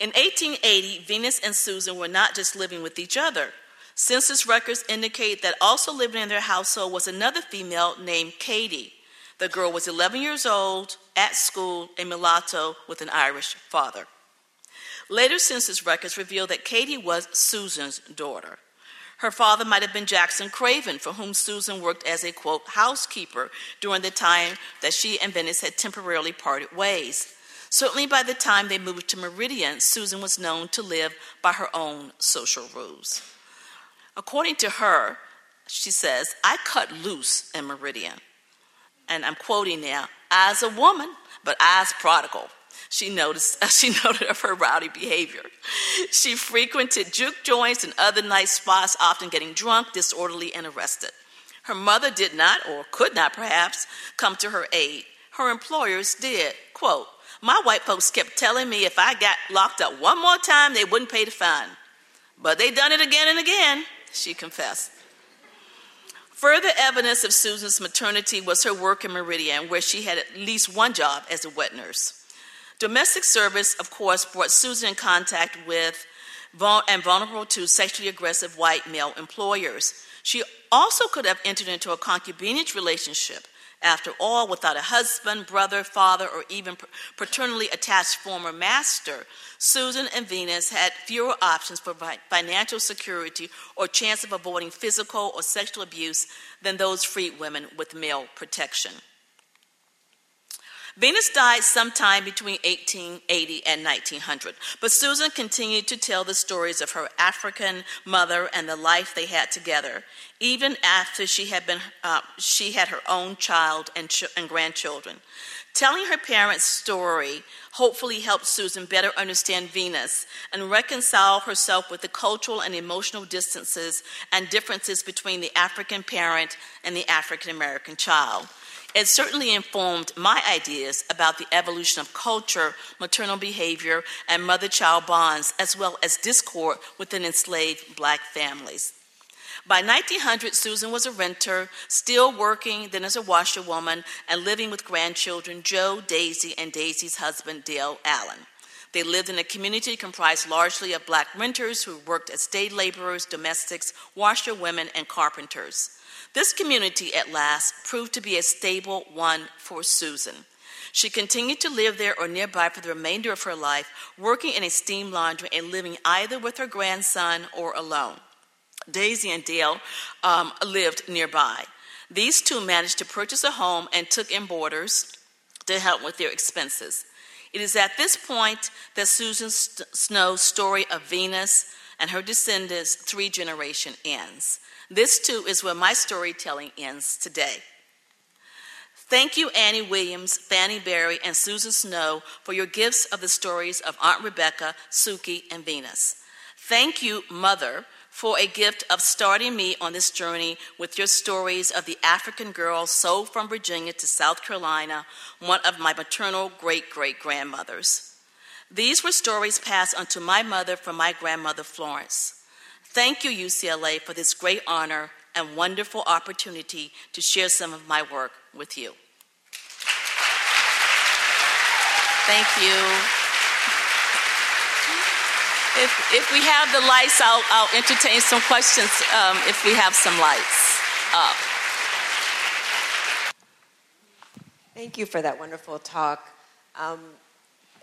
In 1880, Venus and Susan were not just living with each other. Census records indicate that also living in their household was another female named Katie. The girl was 11 years old, at school, a mulatto with an Irish father. Later census records reveal that Katie was Susan's daughter. Her father might have been Jackson Craven, for whom Susan worked as a quote housekeeper during the time that she and Venice had temporarily parted ways. Certainly by the time they moved to Meridian, Susan was known to live by her own social rules. According to her, she says, I cut loose in Meridian and I'm quoting now, as a woman, but as prodigal. She noticed, (laughs) she noted of her rowdy behavior. She frequented juke joints and other night spots, often getting drunk, disorderly, and arrested. Her mother did not, or could not perhaps, come to her aid. Her employers did. Quote, My white folks kept telling me if I got locked up one more time, they wouldn't pay the fine. But they done it again and again, she confessed. Further evidence of Susan's maternity was her work in Meridian, where she had at least one job as a wet nurse. Domestic service, of course, brought Susan in contact with and vulnerable to sexually aggressive white male employers. She also could have entered into a concubinage relationship after all, without a husband, brother, father, or even paternally attached former master, Susan and Venus had fewer options for financial security or chance of avoiding physical or sexual abuse than those freed women with male protection. Venus died sometime between 1880 and 1900, but Susan continued to tell the stories of her African mother and the life they had together, even after she had, been, uh, she had her own child and, ch- and grandchildren. Telling her parents' story hopefully helped Susan better understand Venus and reconcile herself with the cultural and emotional distances and differences between the African parent and the African American child. It certainly informed my ideas about the evolution of culture, maternal behavior, and mother child bonds, as well as discord within enslaved black families. By 1900, Susan was a renter, still working, then as a washerwoman, and living with grandchildren Joe, Daisy, and Daisy's husband, Dale Allen. They lived in a community comprised largely of black renters who worked as day laborers, domestics, washerwomen, and carpenters. This community, at last, proved to be a stable one for Susan. She continued to live there or nearby for the remainder of her life, working in a steam laundry and living either with her grandson or alone. Daisy and Dale um, lived nearby. These two managed to purchase a home and took in boarders to help with their expenses. It is at this point that Susan Snow's story of Venus and her descendants, three generation, ends. This too is where my storytelling ends today. Thank you, Annie Williams, Fanny Berry, and Susan Snow, for your gifts of the stories of Aunt Rebecca, Suki, and Venus. Thank you, Mother, for a gift of starting me on this journey with your stories of the African girl sold from Virginia to South Carolina, one of my maternal great great grandmothers. These were stories passed on to my mother from my grandmother Florence. Thank you, UCLA, for this great honor and wonderful opportunity to share some of my work with you. Thank you. If, if we have the lights, I'll, I'll entertain some questions um, if we have some lights up. Thank you for that wonderful talk. Um,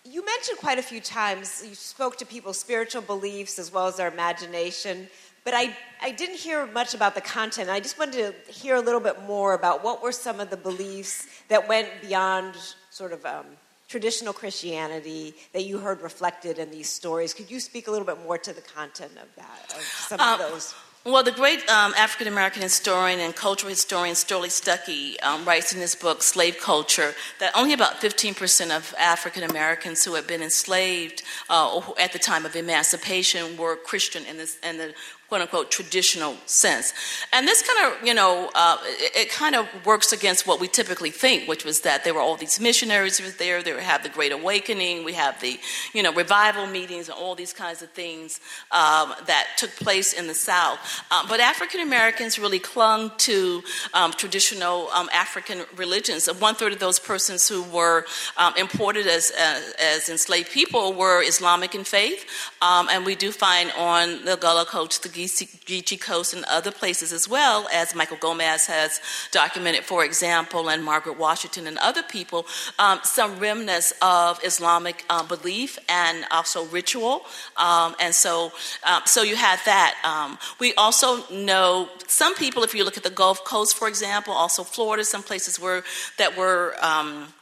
you mentioned quite a few times, you spoke to people's spiritual beliefs as well as their imagination, but I, I didn't hear much about the content. I just wanted to hear a little bit more about what were some of the beliefs that went beyond sort of um, traditional Christianity that you heard reflected in these stories. Could you speak a little bit more to the content of that, of some of uh, those? Well, the great um, African American historian and cultural historian Sterling Stuckey um, writes in his book, Slave Culture, that only about 15% of African Americans who had been enslaved uh, at the time of emancipation were Christian in, this, in the quote unquote traditional sense. And this kind of, you know, uh, it, it, kind of works against what we typically think, which was that there were all these missionaries who were there, they have the Great Awakening, we have the, you know, revival meetings and all these kinds of things um, that took place in the South. Um, but African Americans really clung to um, traditional um, African religions. One third of those persons who were um, imported as, uh, as enslaved people were Islamic in faith. Um, and we do find on the Gullah Coast the Geechee Coast and other places as well, as Michael Gomez has documented, for example, and Margaret Washington and other people, um, some remnants of Islamic uh, belief and also ritual. Um, and so, um, so you had that. Um, we also know some people, if you look at the Gulf Coast, for example, also Florida, some places were that were um,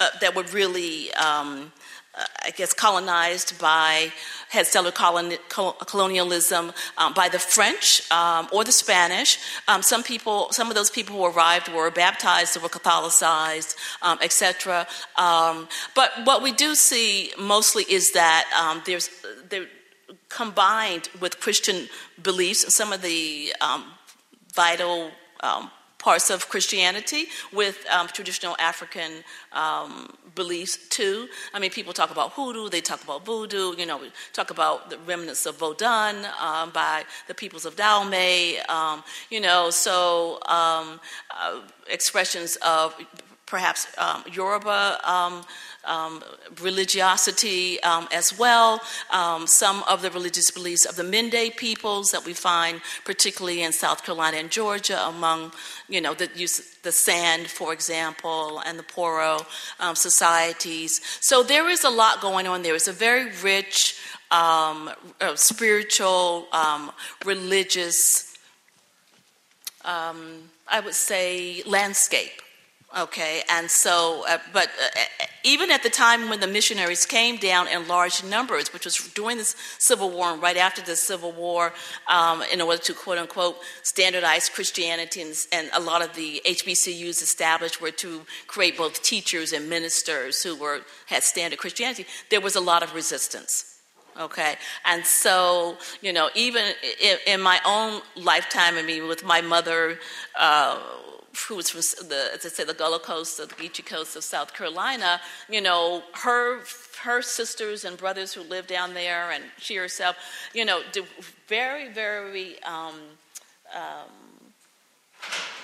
uh, that were really um, uh, I guess, colonized by, had settler colonialism um, by the French um, or the Spanish. Um, some people, some of those people who arrived were baptized or were Catholicized, um, etc. Um, but what we do see mostly is that um, there's, they're combined with Christian beliefs, some of the vital parts of Christianity with um, traditional African um, beliefs too. I mean, people talk about hoodoo, they talk about voodoo, you know, we talk about the remnants of Vodun um, by the peoples of Dahomey, um, you know, so um, uh, expressions of perhaps um, Yoruba um, um, religiosity um, as well. Um, some of the religious beliefs of the Mende peoples that we find, particularly in South Carolina and Georgia, among you know the the Sande, for example, and the Poro um, societies. So there is a lot going on there. It's a very rich uh, spiritual, religious. I would say landscape Okay, and so, uh, but uh, even at the time when the missionaries came down in large numbers, which was during the Civil War and right after the Civil War, um, in order to quote unquote standardize Christianity, and, and, a lot of the HBCUs established were to create both teachers and ministers who were had standard Christianity, there was a lot of resistance. Okay and so you know even in, in, my own lifetime i mean with my mother uh, who was from the, as I say, the Gullah Coast, the Geechee Coast of South Carolina, you know, her her sisters and brothers who lived down there, and she herself, you know, very, very um, um,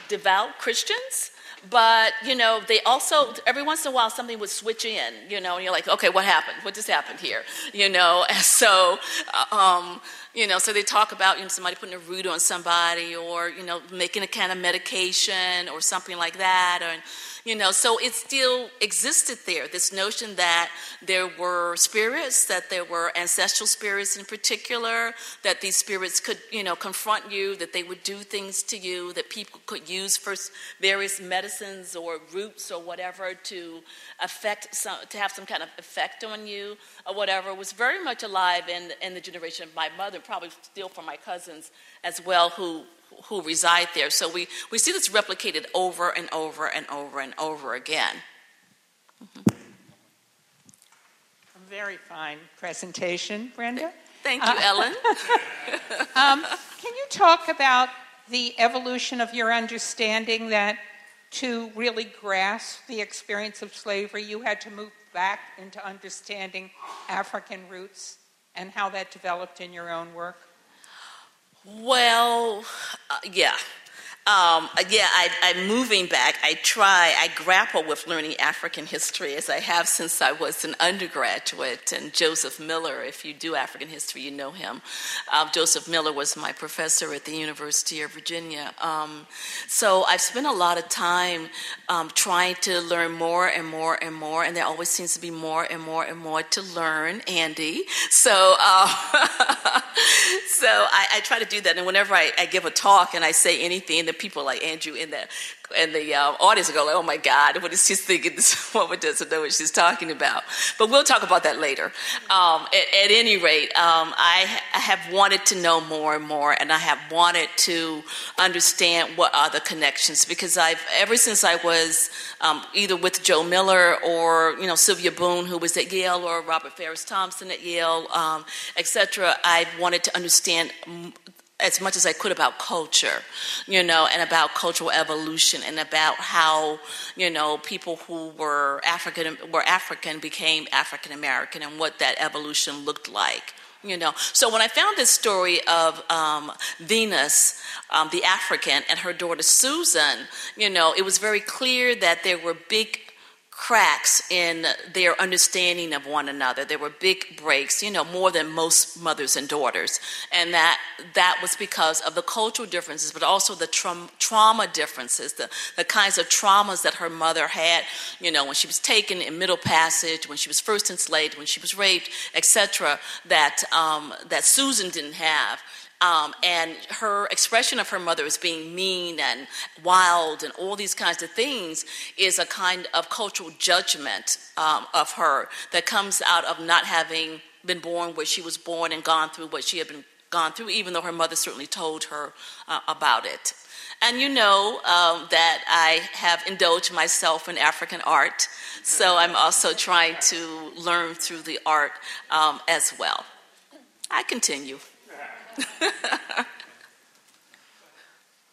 devout Christians. But you know, they also every once in a while something would switch in, you know, and you're like, okay, what happened? What just happened here? You know, (laughs) and so. Uh, um, you know, so they talk about you know, somebody putting a root on somebody or, you know, making a kind of medication or something like that. Or, You know, so it still existed there. This notion that there were spirits, that there were ancestral spirits in particular, that these spirits could, you know, confront you, that they would do things to you, that people could use for various medicines or roots or whatever to affect some, to have some kind of effect on you or whatever was very much alive in, in the generation of my mother, probably still for my cousins as well, who who reside there. So we, we see this replicated over and over and over and over again. Mm-hmm. A very fine presentation, Brenda. Thank you, uh, Ellen. (laughs) um, can you talk about the evolution of your understanding that to really grasp the experience of slavery, you had to move back into understanding African roots and how that developed in your own work? Well, uh, yeah. Um, yeah, I, am moving back. I try, I grapple with learning African history as I have since I was an undergraduate. And Joseph Miller, if you do African history, you know him. Um, Joseph Miller was my professor at the University of Virginia. Um, so I've spent a lot of time um, trying to learn more and more and more, and there always seems to be more and more and more to learn, Andy. So, uh, (laughs) so I, I, try to do that. And whenever I, I give a talk and I say anything, people like Andrew in the and the uh, audience go like, "Oh my God, what is she thinking? This (laughs) woman doesn't know what she's talking about." But we'll talk about that later. Um, at, at, any rate, um, I, I, have wanted to know more and more, and I have wanted to understand what are the connections because I've ever since I was um, either with Joe Miller or you know Sylvia Boone, who was at Yale, or Robert Farris Thompson at Yale, um, etc. I've wanted to understand as much as I could about culture, you know, and about cultural evolution and about how, you know, people who were African were African became African American and what that evolution looked like. You know, so when I found this story of um, Venus, um, the African, and her daughter Susan, you know, it was very clear that there were big cracks in their understanding of one another. There were big breaks, you know, more than most mothers and daughters. And that that was because of the cultural differences, but also the tra- trauma differences, the, the kinds of traumas that her mother had, you know, when she was taken in Middle Passage, when she was first enslaved, when she was raped, etc., that, um, that Susan didn't have. Um, and her expression of her mother as being mean and wild and all these kinds of things is a kind of cultural judgment um, of her that comes out of not having been born where she was born and gone through what she had been gone through, even though her mother certainly told her uh, about it. And you know um, that I have indulged myself in African art, so I'm also trying to learn through the art um, as well. I continue. (laughs)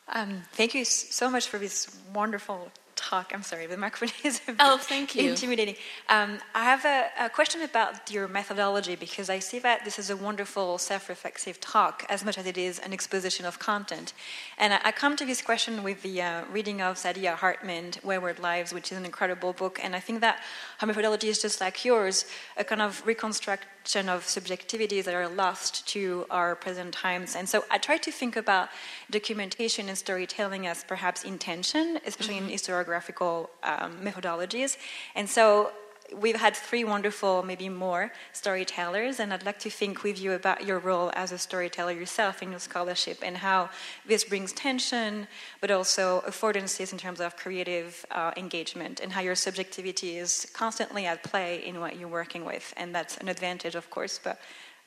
um, thank you so much for this wonderful talk. I'm sorry, the microphone (laughs) is a oh, thank you. intimidating. Um, I have a, a, question about your methodology because I see that this is a wonderful self-reflexive talk as much as it is an exposition of content. And I, I come to this question with the uh, reading of Saidiya Hartman, Wayward Lives, which is an incredible book. And I think that her methodology is just like yours, a kind of of subjectivities that are lost to our present times. And so I try to think about documentation and storytelling as perhaps intention, especially mm-hmm. in historiographical um, methodologies. And so we've had three wonderful, maybe more, storytellers, and I'd like to think with you about your role as a storyteller yourself in your scholarship and how this brings tension, but also affordances in terms of creative uh, engagement, and how your subjectivity is constantly at play in what you're working with. And that's an advantage, of course, but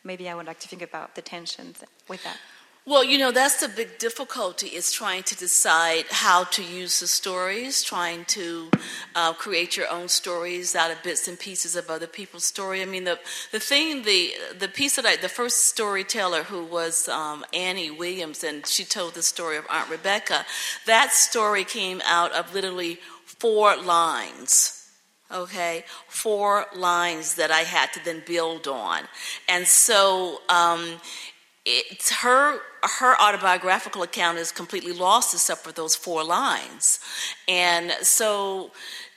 maybe I would like to think about the tensions with that. Well, you know, that's the big difficulty is trying to decide how to use the stories, trying to uh, create your own stories out of bits and pieces of other people's story. I mean, the, the thing, the, the piece that I, the first storyteller who was um, Annie Williams, and she told the story of Aunt Rebecca, that story came out of literally four lines okay four lines that i had to then build on and so um, it's her her autobiographical account is completely lost except for those four lines and so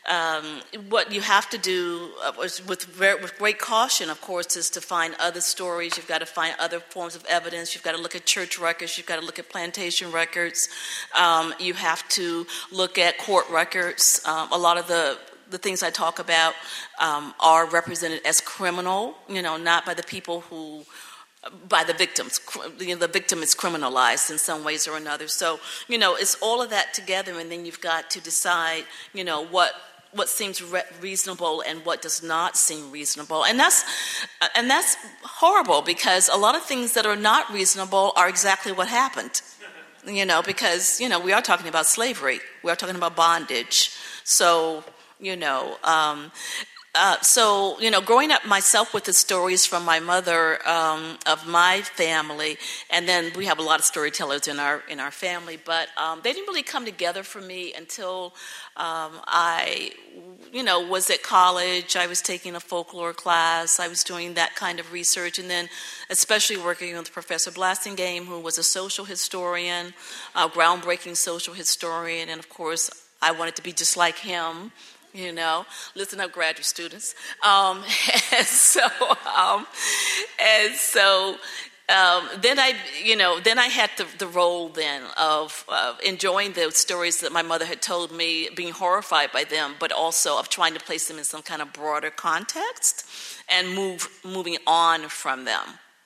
um, what you have to do uh, with, with great caution, of course, is to find other stories. You've got to find other forms of evidence. You've got to look at church records. You've got to look at plantation records. Um, you have to look at court records. Um, a lot of the the things I talk about um, are represented as criminal, you know, not by the people who by the victims. You know, the victim is criminalized in some ways or another. So, you know, it's all of that together, and then you've got to decide, you know, what what seems re- reasonable and what does not seem reasonable and that's and that's horrible because a lot of things that are not reasonable are exactly what happened you know because you know we are talking about slavery we are talking about bondage so you know um, uh, so, you know, growing up myself with the stories from my mother um, of my family, and then we have a lot of storytellers in our in our family, but um, they didn't really come together for me until um, I, you know, was at college. I was taking a folklore class. I was doing that kind of research, and then especially working with Professor Blassingame, who was a social historian, a groundbreaking social historian, and of course, I wanted to be just like him you know, listen up, graduate students. Um, (laughs) and so, um, and so, um, then I, you know, then I had the, the role then of uh, enjoying the stories that my mother had told me, being horrified by them, but also of trying to place them in some kind of broader context and move moving on from them.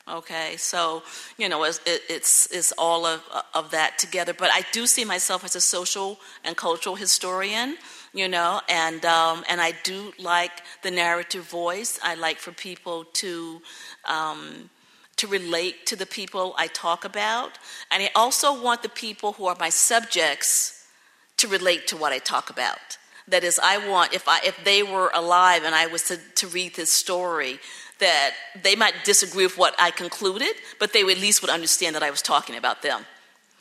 Okay, so you know, it's, it's, it's all of, of that together. But I do see myself as a social and cultural historian you know, and um, and I do like the narrative voice. I like for people to. Um, to relate to the people I talk about. And I also want the people who are my subjects to relate to what I talk about. That is, I want, if, I, if they were alive and I was to, to read this story, that they might disagree with what I concluded, but they at least would understand that I was talking about them.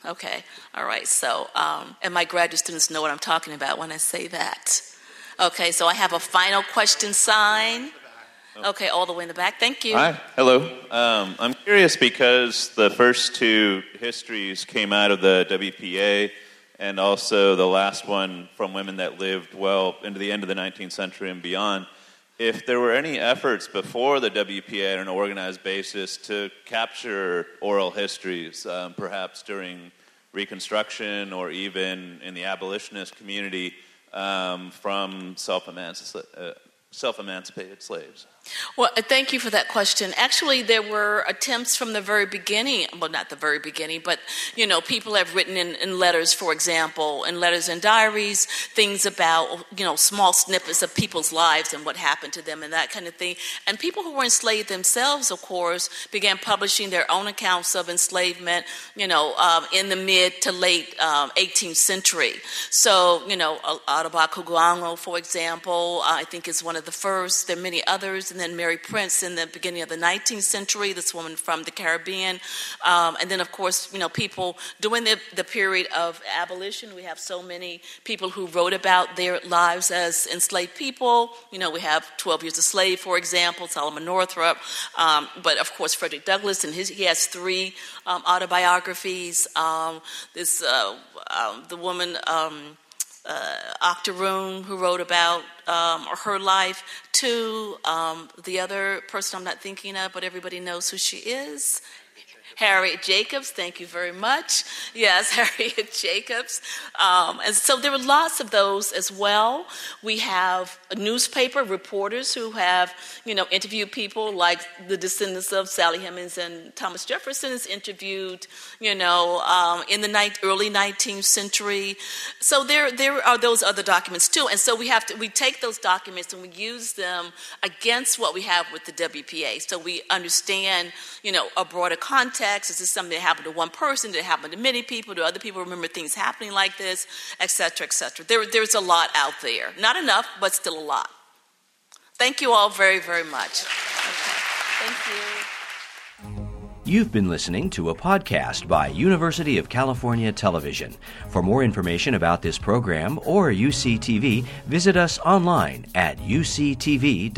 Okay, all right, so, um, and my graduate students know what I'm talking about when I say that. Okay, so I have a final question sign. Okay, all the way in the back. Thank you. Hi, hello. Um, I'm curious because the first two histories came out of the WPA and also the last one from women that lived well into the end of the 19th century and beyond. If there were any efforts before the WPA on an organized basis to capture oral histories, um, perhaps during Reconstruction or even in the abolitionist community, um, from self emancipated slaves? Well, uh, thank you for that question. Actually, there were attempts from the very beginning, well, not the very beginning, but, you know, people have written in, in, letters, for example, in letters and diaries, things about, you know, small snippets of people's lives and what happened to them and that kind of thing. And people who were enslaved themselves, of course, began publishing their own accounts of enslavement, you know, um, in the mid to late um, 18th century. So, you know, Ottobah Cugoano, for example, uh, I think is one of the first. There are many others and then Mary Prince in the beginning of the 19th century, this woman from the Caribbean. Um, and then, of course, you know, people during the, the period of abolition, we have so many people who wrote about their lives as enslaved people. You know, we have 12 Years a Slave, for example, Solomon Northup. Um, but, of course, Frederick Douglass, and his, he has three um, autobiographies. Um, this, uh, um, the woman, um, uh, Octoroon, who wrote about um, her life, to um, the other person I'm not thinking of, but everybody knows who she is. Harriet Jacobs, thank you very much. Yes, (laughs) Harriet Jacobs. Um, and so there were lots of those as well. We have newspaper reporters who have, you know, interviewed people like the descendants of Sally Hemings and Thomas Jefferson is interviewed, you know, um, in the early 19th century. So there, there are those other documents too. And so we have to, we take those documents and we use them against what we have with the WPA. So we understand, you know, a broader context is this something that happened to one person? Did it happen to many people? Do other people remember things happening like this? Etc. Etc. There, there's a lot out there. Not enough, but still a lot. Thank you all very, very much. Okay. Thank you. You've been listening to a podcast by University of California Television. For more information about this program or UCTV, visit us online at uctv.tv.